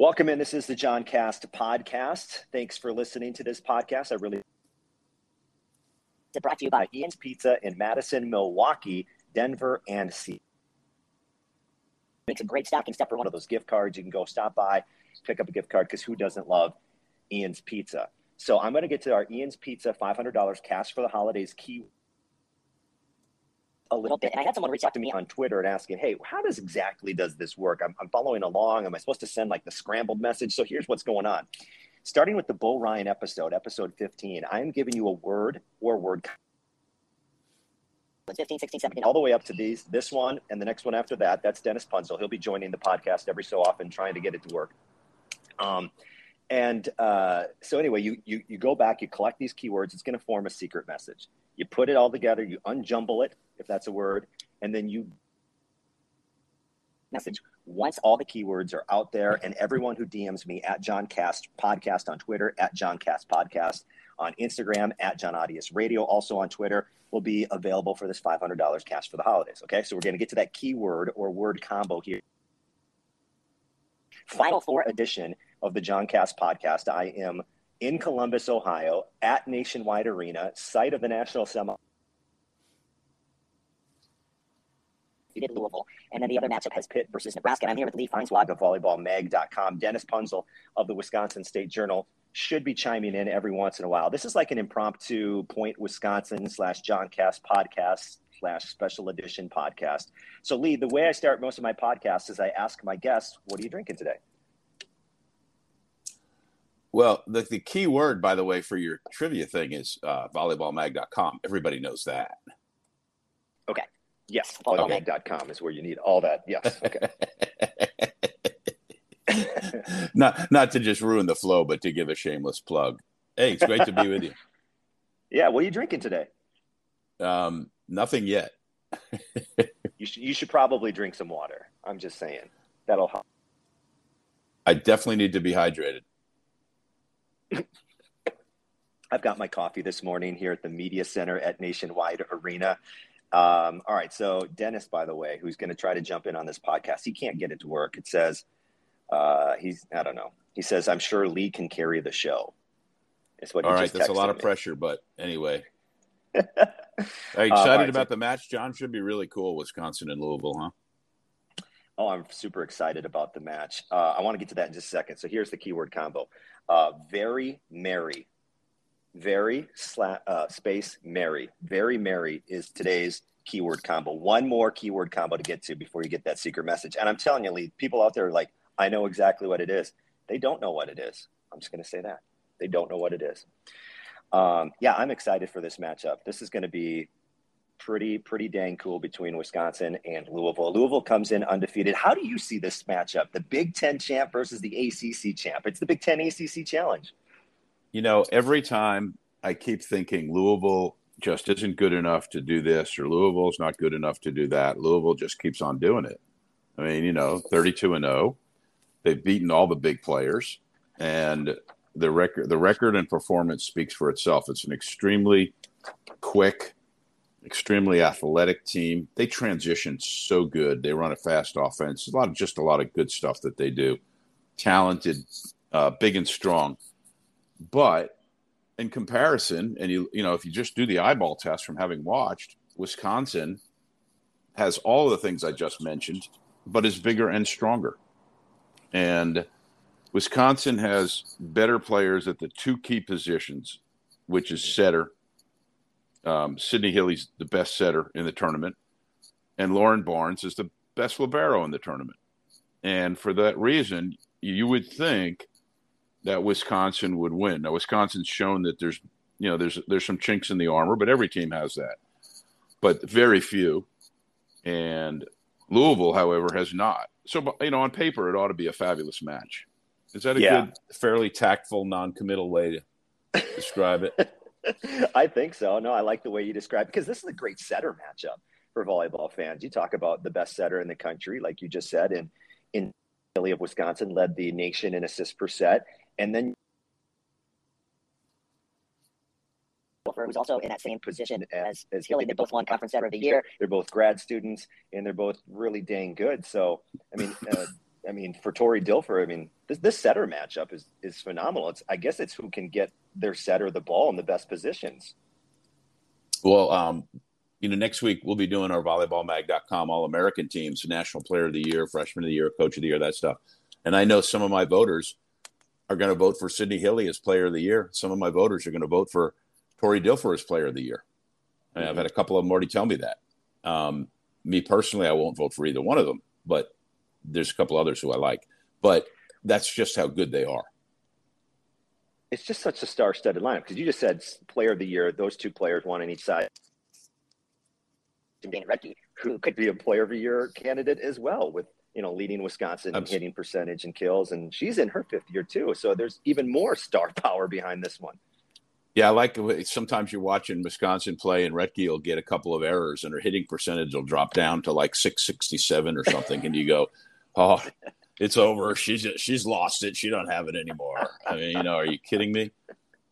Welcome in. This is the John Cast podcast. Thanks for listening to this podcast. I really it's brought to you by Ian's Pizza in Madison, Milwaukee, Denver, and Seattle. It's a great stocking step for one of those gift cards. You can go stop by, pick up a gift card because who doesn't love Ian's Pizza? So I'm going to get to our Ian's Pizza $500 cash for the holidays key a little bit. And I had someone reach out to me on Twitter and asking, hey, how does exactly does this work? I'm, I'm following along. Am I supposed to send like the scrambled message? So here's what's going on. Starting with the Bo Ryan episode, episode 15, I'm giving you a word or word 15, 16, 17, all the way up to these, this one and the next one after that. That's Dennis Punzel. He'll be joining the podcast every so often, trying to get it to work. Um, and uh, so anyway, you, you you go back, you collect these keywords. It's going to form a secret message. You put it all together, you unjumble it, if that's a word, and then you message once all the keywords are out there and everyone who DMs me at John Cast Podcast on Twitter, at John Cast Podcast on Instagram, at John Audius Radio, also on Twitter, will be available for this $500 cash for the holidays. Okay, so we're going to get to that keyword or word combo here. Final four edition of the John Cast Podcast. I am in Columbus, Ohio, at Nationwide Arena, site of the National Semi. Defeated Louisville. And then the other matchup has Pitt versus Nebraska. And I'm here with Lee Feinswog of volleyballmag.com. Dennis Punzel of the Wisconsin State Journal should be chiming in every once in a while. This is like an impromptu Point Wisconsin slash John Cast podcast slash special edition podcast. So, Lee, the way I start most of my podcasts is I ask my guests, what are you drinking today? Well, the, the key word, by the way, for your trivia thing is uh, volleyballmag.com. Everybody knows that. Okay. Yes, volleyballmag.com okay. is where you need all that. Yes. Okay. not not to just ruin the flow, but to give a shameless plug. Hey, it's great to be with you. Yeah, what are you drinking today? Um, nothing yet. you should you should probably drink some water. I'm just saying that'll help. I definitely need to be hydrated. I've got my coffee this morning here at the Media Center at Nationwide Arena. Um, all right. So, Dennis, by the way, who's going to try to jump in on this podcast, he can't get it to work. It says, uh, he's, I don't know. He says, I'm sure Lee can carry the show. It's what All right. That's a lot me. of pressure. But anyway. Are you excited uh, right, about so, the match? John should be really cool. Wisconsin and Louisville, huh? Oh, I'm super excited about the match. Uh, I want to get to that in just a second. So here's the keyword combo: uh, very merry very sla- uh, space merry. Very merry is today's keyword combo. One more keyword combo to get to before you get that secret message. And I'm telling you, Lee, people out there are like, I know exactly what it is. They don't know what it is. I'm just going to say that. They don't know what it is. Um, yeah, I'm excited for this matchup. This is going to be pretty, pretty dang cool between Wisconsin and Louisville. Louisville comes in undefeated. How do you see this matchup? The Big Ten champ versus the ACC champ. It's the Big Ten ACC challenge you know, every time I keep thinking Louisville just isn't good enough to do this, or Louisville's not good enough to do that. Louisville just keeps on doing it. I mean, you know, 32 and 0. They've beaten all the big players, and the record, the record and performance speaks for itself. It's an extremely quick, extremely athletic team. They transition so good. They run a fast offense. A lot of just a lot of good stuff that they do. Talented, uh, big and strong. But in comparison, and you you know, if you just do the eyeball test from having watched, Wisconsin has all of the things I just mentioned, but is bigger and stronger. And Wisconsin has better players at the two key positions, which is setter. Um, Sydney Hilley's the best setter in the tournament, and Lauren Barnes is the best libero in the tournament. And for that reason, you would think that Wisconsin would win. Now Wisconsin's shown that there's you know there's there's some chinks in the armor, but every team has that, but very few. And Louisville, however, has not. So you know, on paper, it ought to be a fabulous match. Is that a yeah. good, fairly tactful, non-committal way to describe it? I think so. No, I like the way you describe it because this is a great setter matchup for volleyball fans. You talk about the best setter in the country, like you just said, and in Hilley of Wisconsin led the nation in assists per set and then who's also in that same position as, as Hilley. They both won Conference Setter of the Year. They're both grad students, and they're both really dang good. So, I mean, uh, I mean, for Tori Dilfer, I mean, this, this setter matchup is is phenomenal. It's I guess it's who can get their setter the ball in the best positions. Well, um, you know, next week we'll be doing our volleyballmag.com All American teams, National Player of the Year, Freshman of the Year, Coach of the Year, that stuff. And I know some of my voters are going to vote for Sydney Hilley as Player of the Year. Some of my voters are going to vote for Tori Dilfer as Player of the Year. And mm-hmm. I've had a couple of them already tell me that. Um, me personally, I won't vote for either one of them, but there's a couple others who I like. But that's just how good they are. It's just such a star-studded lineup because you just said Player of the Year. Those two players, one on each side. Dana Rettke, who could be a Player of the Year candidate as well, with you know leading Wisconsin in hitting percentage and kills, and she's in her fifth year too. So there's even more star power behind this one. Yeah, I like sometimes you're watching Wisconsin play and Rettke will get a couple of errors and her hitting percentage will drop down to like 667 or something. and you go, oh, it's over. She's she's lost it. She don't have it anymore. I mean, you know, are you kidding me?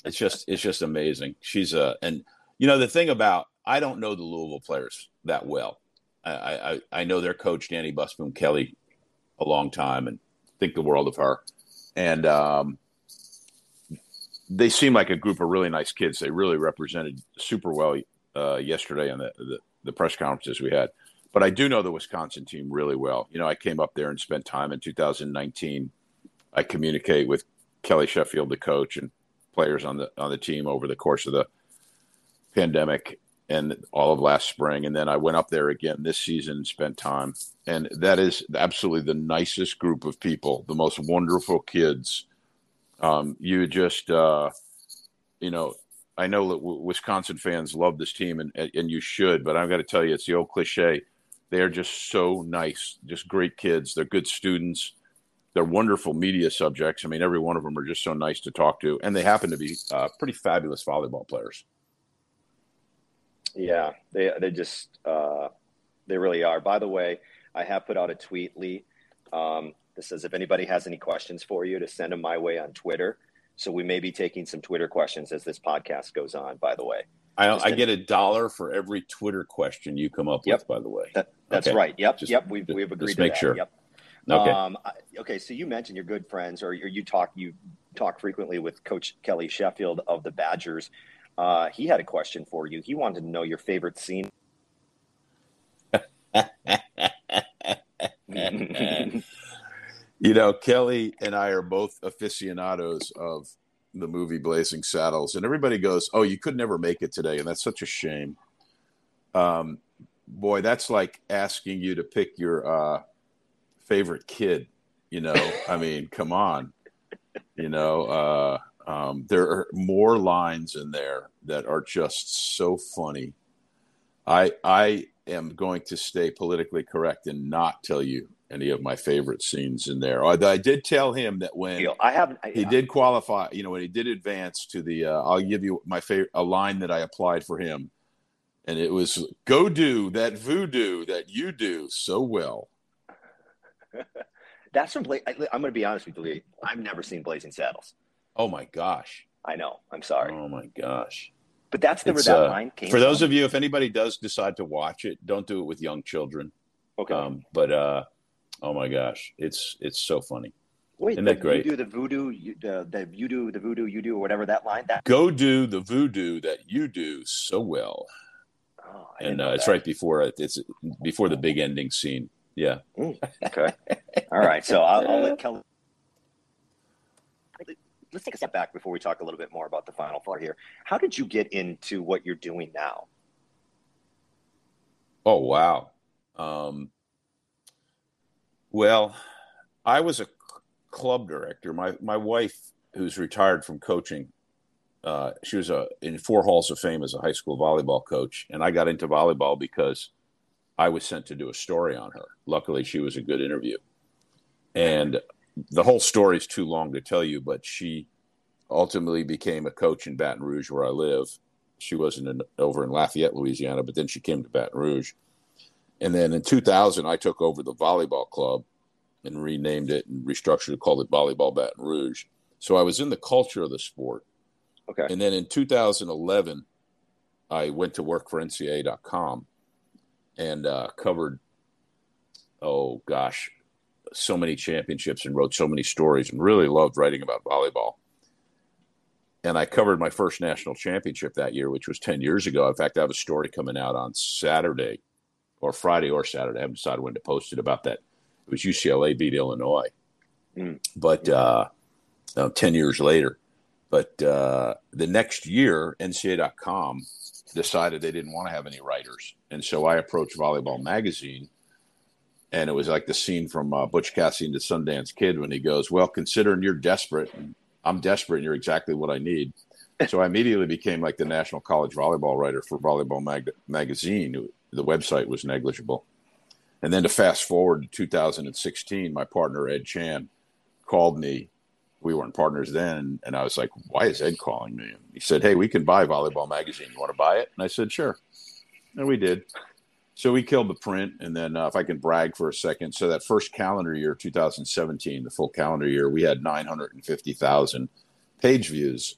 It's just it's just amazing. She's a and you know the thing about I don't know the Louisville players that well. I I, I know their coach Dani Busboom Kelly a long time and think the world of her. And um, they seem like a group of really nice kids. They really represented super well uh, yesterday in the, the, the press conferences we had. But I do know the Wisconsin team really well. You know, I came up there and spent time in 2019. I communicate with Kelly Sheffield, the coach, and players on the on the team over the course of the pandemic and all of last spring. And then I went up there again this season and spent time. And that is absolutely the nicest group of people, the most wonderful kids um, you just, uh, you know, I know that Wisconsin fans love this team, and and you should, but I've got to tell you, it's the old cliche. They're just so nice, just great kids. They're good students. They're wonderful media subjects. I mean, every one of them are just so nice to talk to, and they happen to be uh, pretty fabulous volleyball players. Yeah, they they just uh, they really are. By the way, I have put out a tweet, Lee. Um, this says if anybody has any questions for you, to send them my way on Twitter. So we may be taking some Twitter questions as this podcast goes on. By the way, I, I get a dollar for every Twitter question you come up yep. with. By the way, that, that's okay. right. Yep, just, yep. We've we've agreed. Just make that. sure. Yep. Okay. Um, okay. So you mentioned you're good friends, or, or you talk you talk frequently with Coach Kelly Sheffield of the Badgers. Uh, he had a question for you. He wanted to know your favorite scene. You know, Kelly and I are both aficionados of the movie Blazing Saddles, and everybody goes, "Oh, you could never make it today," and that's such a shame. Um, boy, that's like asking you to pick your uh, favorite kid. You know, I mean, come on. You know, uh, um, there are more lines in there that are just so funny. I I am going to stay politically correct and not tell you any of my favorite scenes in there. I, I did tell him that when I have he did qualify, you know, when he did advance to the, uh, I'll give you my favorite a line that I applied for him, and it was "Go do that voodoo that you do so well." That's from. Bla- I, am going to be honest with you, I've never seen Blazing Saddles. Oh my gosh! I know. I'm sorry. Oh my gosh! But that's the where that uh, line came. For those of you, if anybody does decide to watch it, don't do it with young children. Okay. Um, but uh, Oh my gosh, it's it's so funny. Wait, Isn't that great? You do the voodoo, you, the the you do the voodoo, you do or whatever that line. That go do the voodoo that you do so well. Oh, and uh, it's right before. It's before the big ending scene. Yeah. Mm, okay. All right. So I'll, I'll let Kelly. Let's take a step back before we talk a little bit more about the final four here. How did you get into what you're doing now? Oh wow. Um, well, I was a club director. My my wife, who's retired from coaching, uh, she was a in four halls of fame as a high school volleyball coach, and I got into volleyball because I was sent to do a story on her. Luckily, she was a good interview, and the whole story is too long to tell you. But she ultimately became a coach in Baton Rouge, where I live. She wasn't in, over in Lafayette, Louisiana, but then she came to Baton Rouge and then in 2000, I took over the volleyball club and renamed it and restructured it, called it Volleyball Baton Rouge. So I was in the culture of the sport. Okay. And then in 2011, I went to work for NCAA.com and uh, covered, oh gosh, so many championships and wrote so many stories and really loved writing about volleyball. And I covered my first national championship that year, which was 10 years ago. In fact, I have a story coming out on Saturday or Friday or Saturday. I haven't decided when to post it about that. It was UCLA beat Illinois. Mm. But uh, uh, 10 years later. But uh, the next year, NCAA.com decided they didn't want to have any writers. And so I approached Volleyball Magazine and it was like the scene from uh, Butch Cassidy the Sundance Kid when he goes, "Well, considering you're desperate, I'm desperate, and you're exactly what I need." so I immediately became like the national college volleyball writer for Volleyball Mag- Magazine. The website was negligible, and then to fast forward to 2016, my partner Ed Chan called me. We weren't partners then, and I was like, "Why is Ed calling me?" he said, "Hey, we can buy Volleyball Magazine. You want to buy it?" And I said, "Sure," and we did. So we killed the print, and then uh, if I can brag for a second, so that first calendar year, 2017, the full calendar year, we had 950,000 page views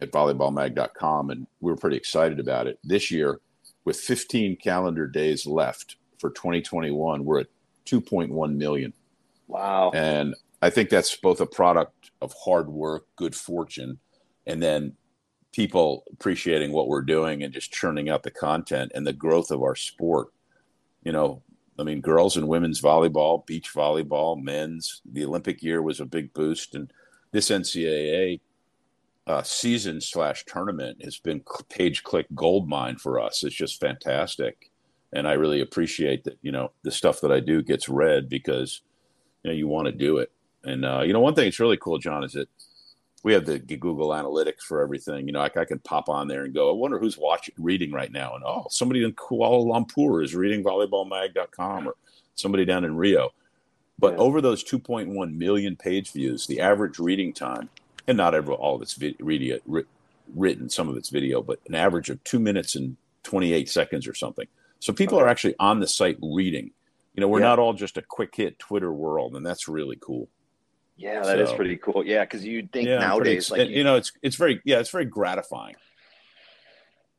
at volleyballmag.com, and we were pretty excited about it. This year, with 15 calendar days left for 2021, we're at 2.1 million. Wow! And I think that's both a product of hard work, good fortune, and then people appreciating what we're doing and just churning out the content and the growth of our sport you know, I mean, girls and women's volleyball, beach volleyball, men's. The Olympic year was a big boost, and this NCAA uh, season slash tournament has been page click gold mine for us. It's just fantastic, and I really appreciate that. You know, the stuff that I do gets read because you know you want to do it. And uh, you know, one thing that's really cool, John, is that we have the Google Analytics for everything. You know, like I can pop on there and go, I wonder who's watching, reading right now. And oh, somebody in Kuala Lumpur is reading volleyballmag.com or somebody down in Rio. But yeah. over those 2.1 million page views, the average reading time, and not every, all of it's video, written, some of it's video, but an average of two minutes and 28 seconds or something. So people okay. are actually on the site reading. You know, we're yeah. not all just a quick hit Twitter world, and that's really cool. Yeah, that so, is pretty cool. Yeah, because you'd think yeah, nowadays, pretty, like you, you, know, it's it's very yeah, it's very gratifying.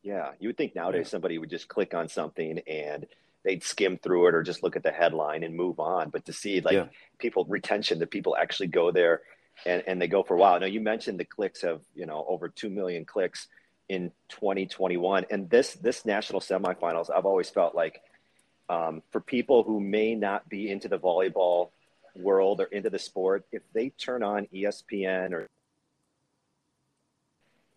Yeah, you would think nowadays yeah. somebody would just click on something and they'd skim through it or just look at the headline and move on. But to see like yeah. people retention, that people actually go there and, and they go for a while. Now you mentioned the clicks of you know over two million clicks in 2021, and this this national semifinals, I've always felt like um, for people who may not be into the volleyball world or into the sport, if they turn on ESPN or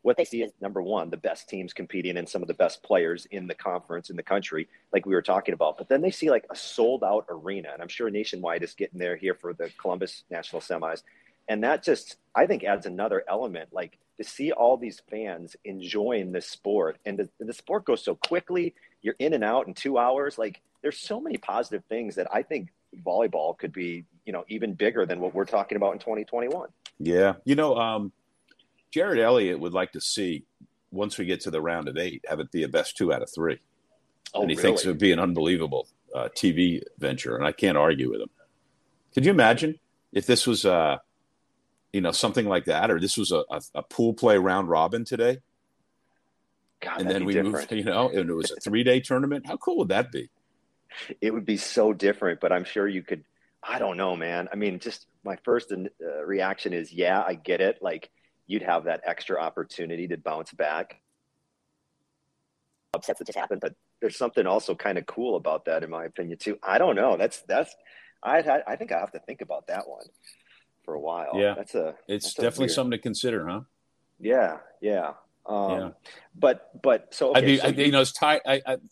what they see is number one, the best teams competing and some of the best players in the conference in the country, like we were talking about. But then they see like a sold out arena, and I'm sure Nationwide is getting there here for the Columbus National Semis. And that just, I think, adds another element. Like to see all these fans enjoying this sport, and the, the sport goes so quickly. You're in and out in two hours. Like there's so many positive things that I think volleyball could be, you know, even bigger than what we're talking about in 2021. Yeah. You know, um, Jerritt Elliott would like to see once we get to the round of eight, have it be a best two out of three. Oh, and he really? thinks it would be an unbelievable uh, TV venture, and I can't argue with him. Could you imagine if this was, uh, you know, something like that, or this was a, a, a pool play round robin today? God, and then we different. moved, you know, and it was a three day tournament. How cool would that be? It would be so different. But I'm sure you could. I don't know, man. I mean, just my first uh, reaction is, yeah, I get it. Like you'd have that extra opportunity to bounce back. Upsets that just happened, but there's something also kind of cool about that, in my opinion, too. I don't know. That's that's. I I think I have to think about that one for a while. Yeah, that's a. It's that's definitely a something to consider, huh? Yeah, yeah. Um, yeah. But but so okay, I mean, so I, you, know, it's tired.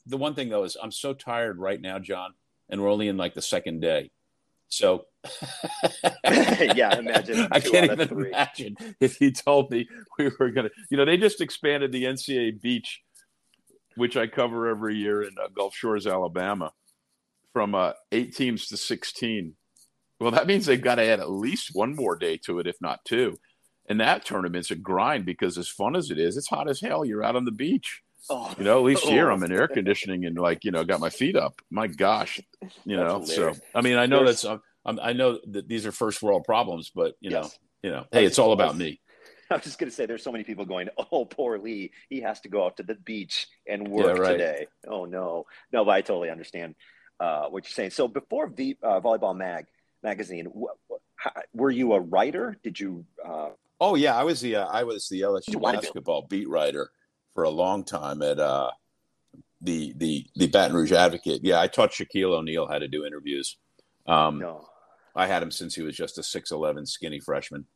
The one thing though is I'm so tired right now, John, and we're only in like the second day. So yeah, imagine. I can't even three. imagine if he told me we were gonna. You know, they just expanded the NCAA beach, which I cover every year in uh, Gulf Shores, Alabama, from uh, eight teams to sixteen. Well, that means they've got to add at least one more day to it, if not two and that tournament's a grind because as fun as it is, it's hot as hell. You're out on the beach. Oh, you know, at least here I'm in air conditioning and like, you know, got my feet up. My gosh, you know, so, I mean, I know that's, I'm, i know that these are first world problems, but you yes. know, you know, hey, it's all about me. I was just going to say, there's so many people going, oh, poor Lee. He has to go out to the beach and work yeah, right. today. Oh, no. No, but I totally understand uh, what you're saying. So before v, uh, Volleyball Mag, magazine. Were you a writer? Did you? Uh... Oh yeah, I was the uh, I was the LSU basketball beat writer for a long time at uh, the the the Baton Rouge Advocate. Yeah, I taught Shaquille O'Neal how to do interviews. Um, no. I had him since he was just a six eleven skinny freshman.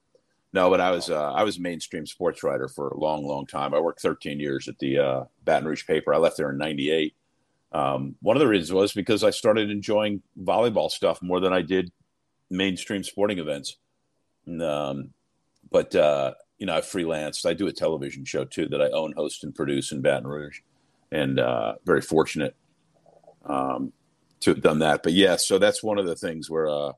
No, but I was uh, I was a mainstream sports writer for a long, long time. I worked 13 years at the uh, Baton Rouge paper. I left there in '98. Um, one of the reasons was because I started enjoying volleyball stuff more than I did mainstream sporting events. And, um, but uh, you know, I freelanced. I do a television show too that I own, host, and produce in Baton Rouge, and uh, very fortunate um, to have done that. But yeah, so that's one of the things where uh,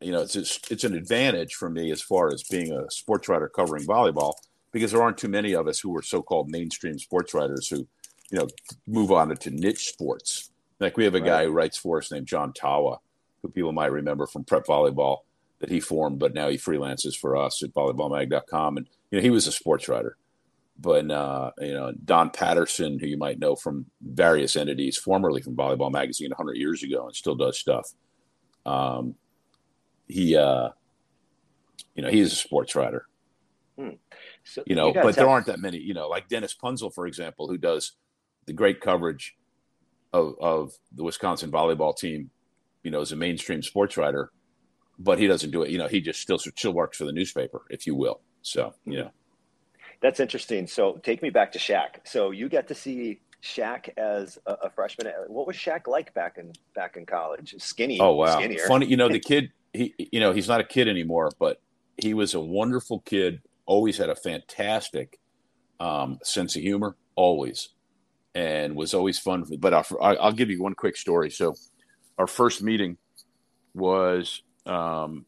you know, it's it's an advantage for me as far as being a sports writer covering volleyball because there aren't too many of us who are so-called mainstream sports writers who, you know, move on to niche sports. Like we have a right. guy who writes for us named John Tawa, who people might remember from Prep Volleyball that he formed, but now he freelances for us at volleyballmag.com. And you know, he was a sports writer. But uh, you know, Don Patterson, who you might know from various entities, formerly from Volleyball Magazine 100 years ago, and still does stuff. Um, he uh you know he's a sports writer hmm. so you know you but there aren't that many you know like dennis punzel for example who does the great coverage of of the wisconsin volleyball team you know as a mainstream sports writer but he doesn't do it you know he just still still works for the newspaper if you will so you know that's interesting so take me back to Shaq. so you get to see Shaq as a, a, freshman. What was Shaq like back in back in college? Skinny. Oh wow, skinnier. funny. You know the kid he you know he's not a kid anymore, but he was a wonderful kid. Always had a fantastic um, sense of humor, always, and was always fun. But I'll, I'll, give you one quick story. So, our first meeting was um,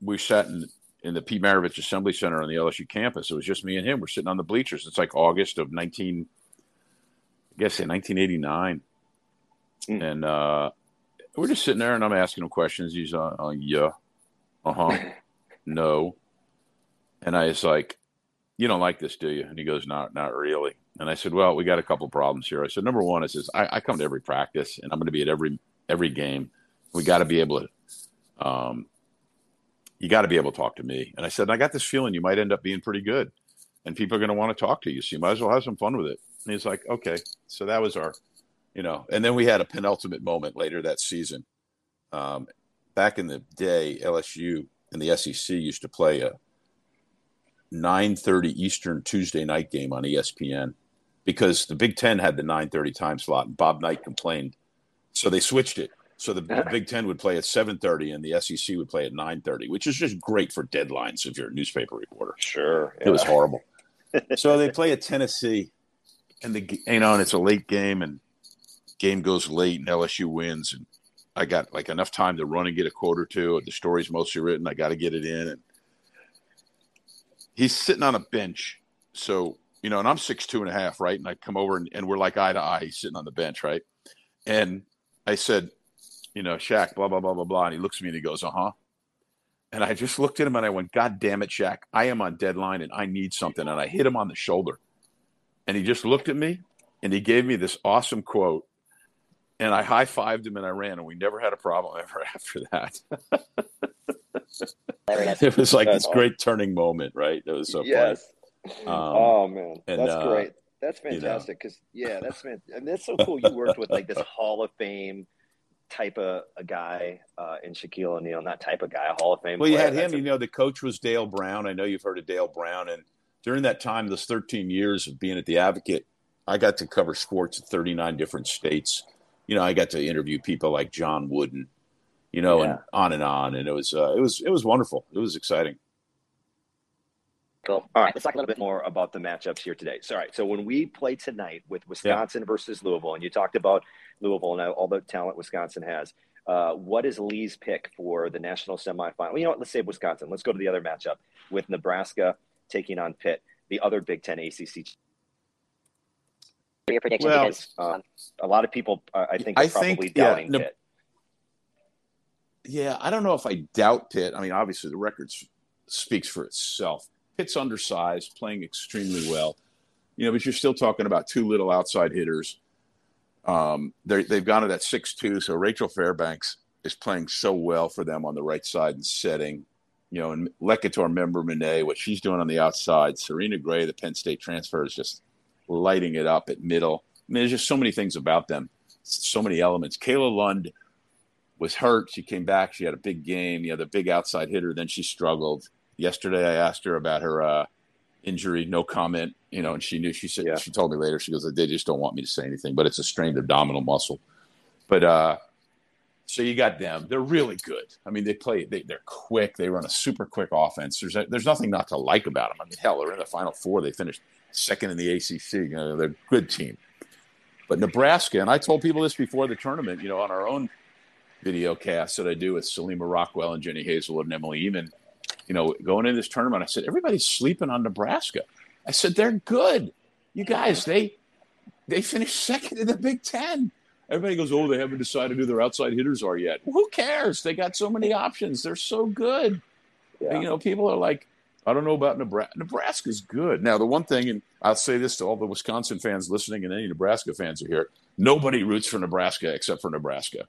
we sat in in the Pete Maravich Assembly Center on the LSU campus. It was just me and him. We're sitting on the bleachers. It's like August of nineteen, I guess, in nineteen eighty nine, mm. and uh, we're just sitting there and I'm asking him questions. He's uh, uh yeah, uh huh, no, and I was like, you don't like this, do you? And he goes, not, not really. And I said, well, we got a couple problems here. I said, number one, I says, I, I come to every practice and I'm going to be at every every game. We got to be able to, um, you got to be able to talk to me. And I said, I got this feeling you might end up being pretty good, and people are going to want to talk to you. So you might as well have some fun with it. And he's like, okay. So that was our you know, and then we had a penultimate moment later that season. Um, back in the day, LSU and the SEC used to play a 9:30 Eastern Tuesday night game on ESPN because the Big Ten had the 9:30 time slot, and Bob Knight complained, so they switched it. So the, Big Ten would play at 7:30, and the SEC would play at 9:30, which is just great for deadlines if you're a newspaper reporter. Sure, yeah. it was horrible. so they play at Tennessee, and the you know, and it's a late game, and game goes late and LSU wins, and I got like enough time to run and get a quote or two. The story's mostly written. I got to get it in, and he's sitting on a bench. So you know, and I'm six two and a half, right? And I come over and, and we're like eye to eye. He's sitting on the bench, right? And I said, you know, Shaq, blah blah blah blah blah, and he looks at me and he goes, uh huh. And I just looked at him and I went, God damn it, Shaq, I am on deadline and I need something. And I hit him on the shoulder. And he just looked at me and he gave me this awesome quote and I high fived him and I ran, and we never had a problem ever after that. it was like this great turning moment, right? It was so yes. Um, oh man, and, that's uh, great. That's fantastic because you know, yeah, that's man, and that's so cool. You worked with like this Hall of Fame type of a guy uh, in Shaquille O'Neal, not type of guy, a Hall of Fame. Well, player. you had him. That's you a... know, the coach was Dale Brown. I know you've heard of Dale Brown, and during that time, those 13 years of being at the Advocate, I got to cover sports in 39 different states you know, I got to interview people like John Wooden, you know, yeah. and on and on, and it was uh, it was it was wonderful. It was exciting. Cool. All right, let's talk a little bit more about the matchups here today. So, all right, so when we play tonight with Wisconsin yeah. versus Louisville, and you talked about Louisville and all the talent Wisconsin has, uh, what is Lee's pick for the national semifinal? You know what? Let's say Wisconsin. Let's go to the other matchup with Nebraska taking on Pitt, the other Big Ten ACC your prediction well, because um, a lot of people, uh, I think, are I probably think, doubting yeah, Pitt. Yeah, I don't know if I doubt Pitt. I mean, obviously the record speaks for itself. Pitt's undersized, playing extremely well. You know, but you're still talking about two little outside hitters. Um, they've gone to that six two. So Rachel Fairbanks is playing so well for them on the right side and setting. You know, and Leketor Member-Meneh, what she's doing on the outside. Serena Gray, the Penn State transfer, is just lighting it up at middle. I mean, there's just so many things about them, so many elements. Kayla Lund was hurt. She came back. She had a big game. You know, the big outside hitter. Then she struggled. Yesterday, I asked her about her uh, injury. No comment. You know, and she knew. She said yeah. she told me later. She goes, "They just don't want me to say anything." But it's a strained abdominal muscle. But uh, so you got them. They're really good. I mean, they play. They, are quick. They run a super quick offense. There's a, there's nothing not to like about them. I mean, hell, they're in the Final Four. They finished second in the ACC. You know, they're a good team. But Nebraska, and I told people this before the tournament. You know, on our own video cast that I do with Salima Rockwell and Jenny Hazel and Emily Eman. You know, going into this tournament, I said everybody's sleeping on Nebraska. I said they're good. You guys, they they finished second in the Big Ten. Everybody goes, oh, they haven't decided who their outside hitters are yet. Well, who cares? They got so many options. They're so good. Yeah. You know, people are like, I don't know about Nebraska. Nebraska's good. Now, the one thing, and I'll say this to all the Wisconsin fans listening and any Nebraska fans are here nobody roots for Nebraska except for Nebraska.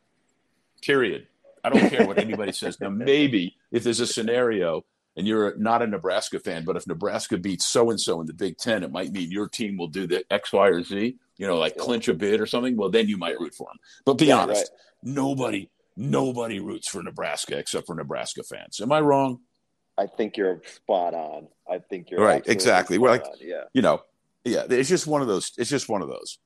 Period. I don't care what anybody says. Now, maybe if there's a scenario and you're not a Nebraska fan, but if Nebraska beats so and so in the Big Ten, it might mean your team will do the X, Y, or Z you know, like clinch a bid or something, well, then you might root for them. But be yeah, honest, right. nobody, nobody roots for Nebraska except for Nebraska fans. Am I wrong? I think you're spot on. I think you're right. Exactly. We're like, on. yeah, you know, yeah. It's just one of those. It's just one of those.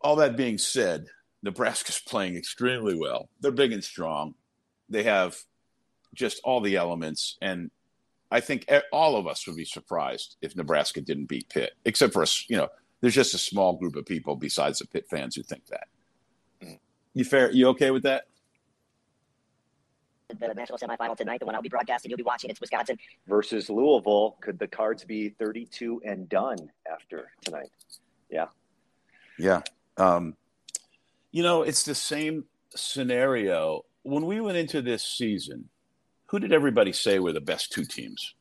All that being said, Nebraska's playing extremely well. They're big and strong. They have just all the elements, and I think all of us would be surprised if Nebraska didn't beat Pitt, except for us. You know, there's just a small group of people besides the Pitt fans who think that. You fair? You okay with that? The national semifinal tonight, the one I'll be broadcasting, you'll be watching. It's Wisconsin versus Louisville. Could the Cards be 32 and done after tonight? Yeah. Yeah. Um, you know, it's the same scenario. When we went into this season, who did everybody say were the best two teams?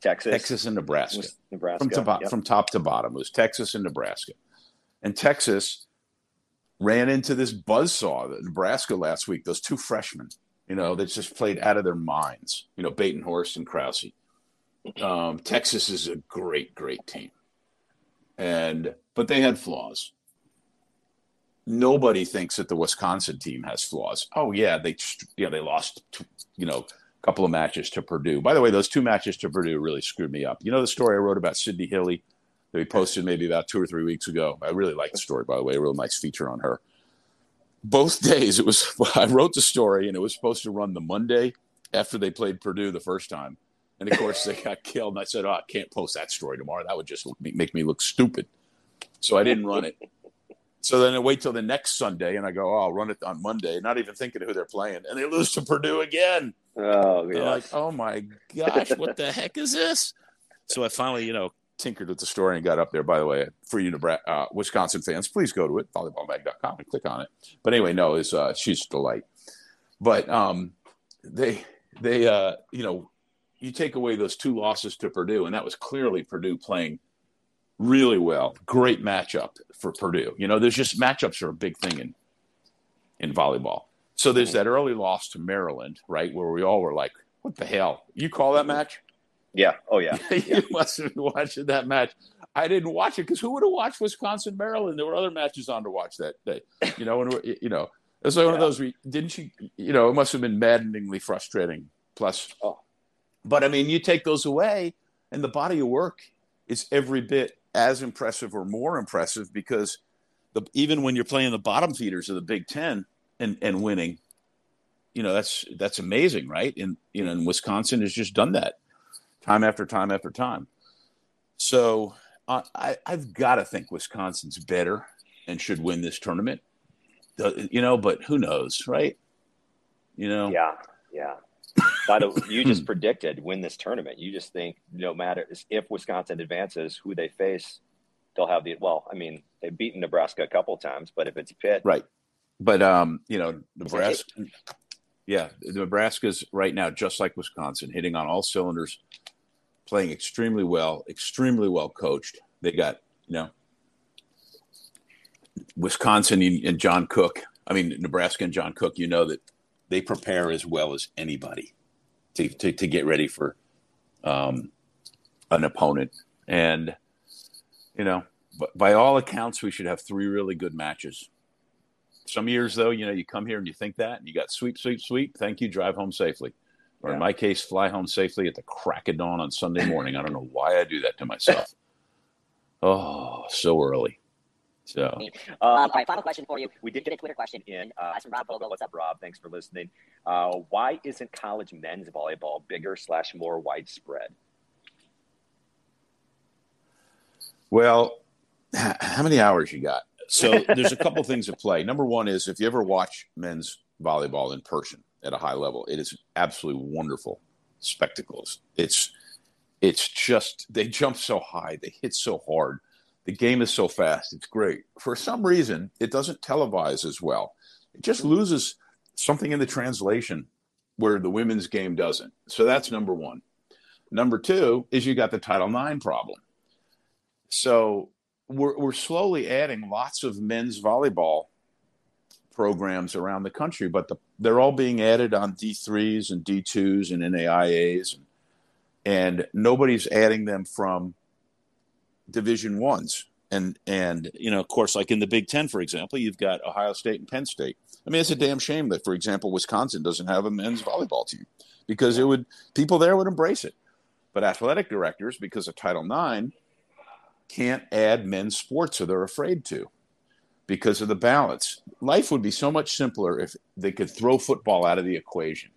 Texas, Texas and Nebraska. Nebraska from, to, yep. from top to bottom it was Texas and Nebraska, and Texas ran into this buzzsaw that Nebraska last week. Those two freshmen, you know, that just played out of their minds. You know, Batenhorst and Krause. Um, Texas is a great, great team, and but they had flaws. Nobody thinks that the Wisconsin team has flaws. Oh yeah, they yeah they lost, you know, a couple of matches to Purdue. By the way, those two matches to Purdue really screwed me up. You know the story I wrote about Sydney Hilley that we posted maybe about two or three weeks ago? I really like the story, by the way. A real nice feature on her. Both days, it was I wrote the story, and it was supposed to run the Monday after they played Purdue the first time. And of course, they got killed. And I said, "Oh, I can't post that story tomorrow. That would just make me look stupid." So I didn't run it. So then I wait till the next Sunday, and I go, "Oh, I'll run it on Monday," not even thinking of who they're playing, and they lose to Purdue again. Oh, yeah. Like, oh my gosh, what the heck is this? So I finally, you know, tinkered with the story and got up there. By the way, for you, Nebraska, uh, Wisconsin fans, please go to it, volleyballmag.com, and click on it. But anyway, no, is uh, she's a delight. But um, they, they, uh, you know, you take away those two losses to Purdue, and that was clearly Purdue playing really well. Great matchup for Purdue. You know, there's just matchups are a big thing in in volleyball. So there's that early loss to Maryland, right, where we all were like, "What the hell? You call that match?" Yeah. Oh yeah. you must have been watching that match. I didn't watch it because who would have watched Wisconsin Maryland? There were other matches on to watch that day. You know, and you know, it was like yeah. one of those. Didn't you? You know, it must have been maddeningly frustrating. Plus, oh. but I mean, you take those away, and the body of work is every bit as impressive or more impressive because the, even when you're playing the bottom feeders of the Big Ten, and and winning. You know, that's that's amazing, right? And you know, and Wisconsin has just done that time after time after time. So uh, I, I've got to think Wisconsin's better and should win this tournament. You know, but who knows, right? You know, yeah, yeah. By the you just predicted win this tournament. You just think no matter if Wisconsin advances, who they face, they'll have the well. I mean, they've beaten Nebraska a couple times, but if it's Pitt, right? But um, you know, Nebraska, yeah, Nebraska's right now just like Wisconsin, hitting on all cylinders, playing extremely well, extremely well coached. They got you know Wisconsin and John Cook I mean, Nebraska and John Cook, you know that they prepare as well as anybody to, to, to get ready for um, an opponent. And, you know, by all accounts, we should have three really good matches. Some years, though, you know, you come here and you think that, and you got sweep, sweep, sweep. Thank you. Drive home safely. Or yeah. in my case, fly home safely at the crack of dawn on Sunday morning. I don't know why I do that to myself. oh, so early. So, um, all right, final question for you. We did get a Twitter question in. Uh, from Rob Vogel. What's up, Rob? Thanks for listening. Uh, why isn't college men's volleyball bigger slash more widespread? Well, how many hours you got? So there's a couple things at play. Number one is if you ever watch men's volleyball in person at a high level, it is absolutely wonderful spectacles. It's it's just they jump so high, they hit so hard the game is so fast. It's great. For some reason, it doesn't televise as well. It just hmm. loses something in the translation where the women's game doesn't. So that's number one. Number two is you got the Title IX problem. So we're, we're slowly adding lots of men's volleyball programs around the country, but the, they're all being added on D3s and D2s and NAIAs, and, and nobody's adding them from division ones. And and you know of course like in the big ten for example you've got ohio state and penn state. I mean it's a damn shame that for example wisconsin doesn't have a men's volleyball team because it would people there would embrace it. But athletic directors because of title ix can't add men's sports or they're afraid to because of the balance. Life would be so much simpler if they could throw football out of the equation.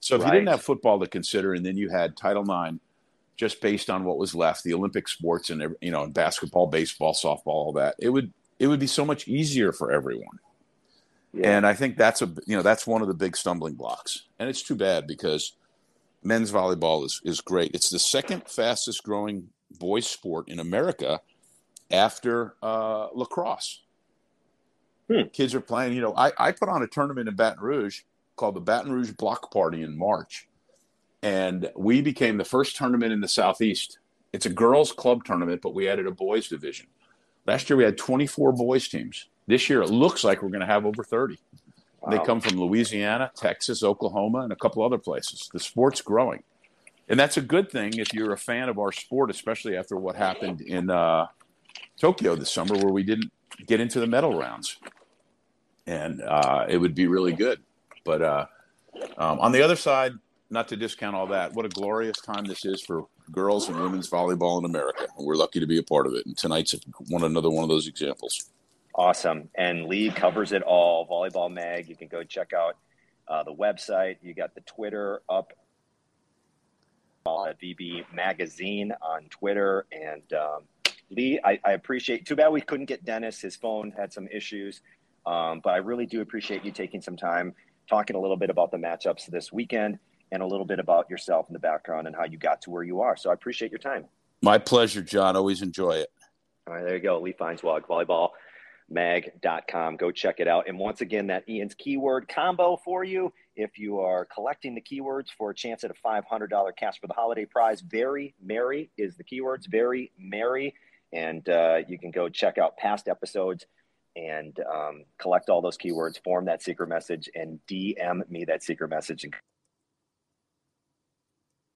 So if right. you didn't have football to consider and then you had title ix just based on what was left, the Olympic sports and you know, and basketball, baseball, softball, all that, it would it would be so much easier for everyone. Yeah. And I think that's a you know that's one of the big stumbling blocks, and it's too bad because men's volleyball is is great. It's the second fastest growing boys sport in America after uh, lacrosse. Hmm. Kids are playing. You know, I, I put on a tournament in Baton Rouge called the Baton Rouge Block Party in March and we became the first tournament in the southeast. It's a girls' club tournament, but we added a boys' division. Last year we had 24 boys teams. This year it looks like we're going to have over 30. Wow. They come from Louisiana, Texas, Oklahoma, and a couple other places. The sport's growing, and that's a good thing if you're a fan of our sport, especially after what happened in uh, Tokyo this summer, where we didn't get into the medal rounds. And uh, it would be really good. But uh, um, on the other side, not to discount all that, what a glorious time this is for girls and women's volleyball in America. We're lucky to be a part of it. And tonight's one another one of those examples. Awesome. And Lee covers it all. Volleyball Mag. You can go check out uh, the website. You got the Twitter up at VB Magazine on Twitter. And um, Lee, I, I, appreciate. Too bad we couldn't get Dennis. His phone had some issues, um, but I really do appreciate you taking some time talking a little bit about the matchups this weekend and a little bit about yourself in the background and how you got to where you are. So I appreciate your time. My pleasure, John. Always enjoy it. All right, there you go. Lee Feinswog, volleyballmag.com. Go check it out. And once again, that Ian's keyword combo for you. If you are collecting the keywords for a chance at a $500 cash for the holiday prize, very merry is the keywords, very merry. And uh, you can go check out past episodes and um, collect all those keywords, form that secret message, and DM me that secret message. And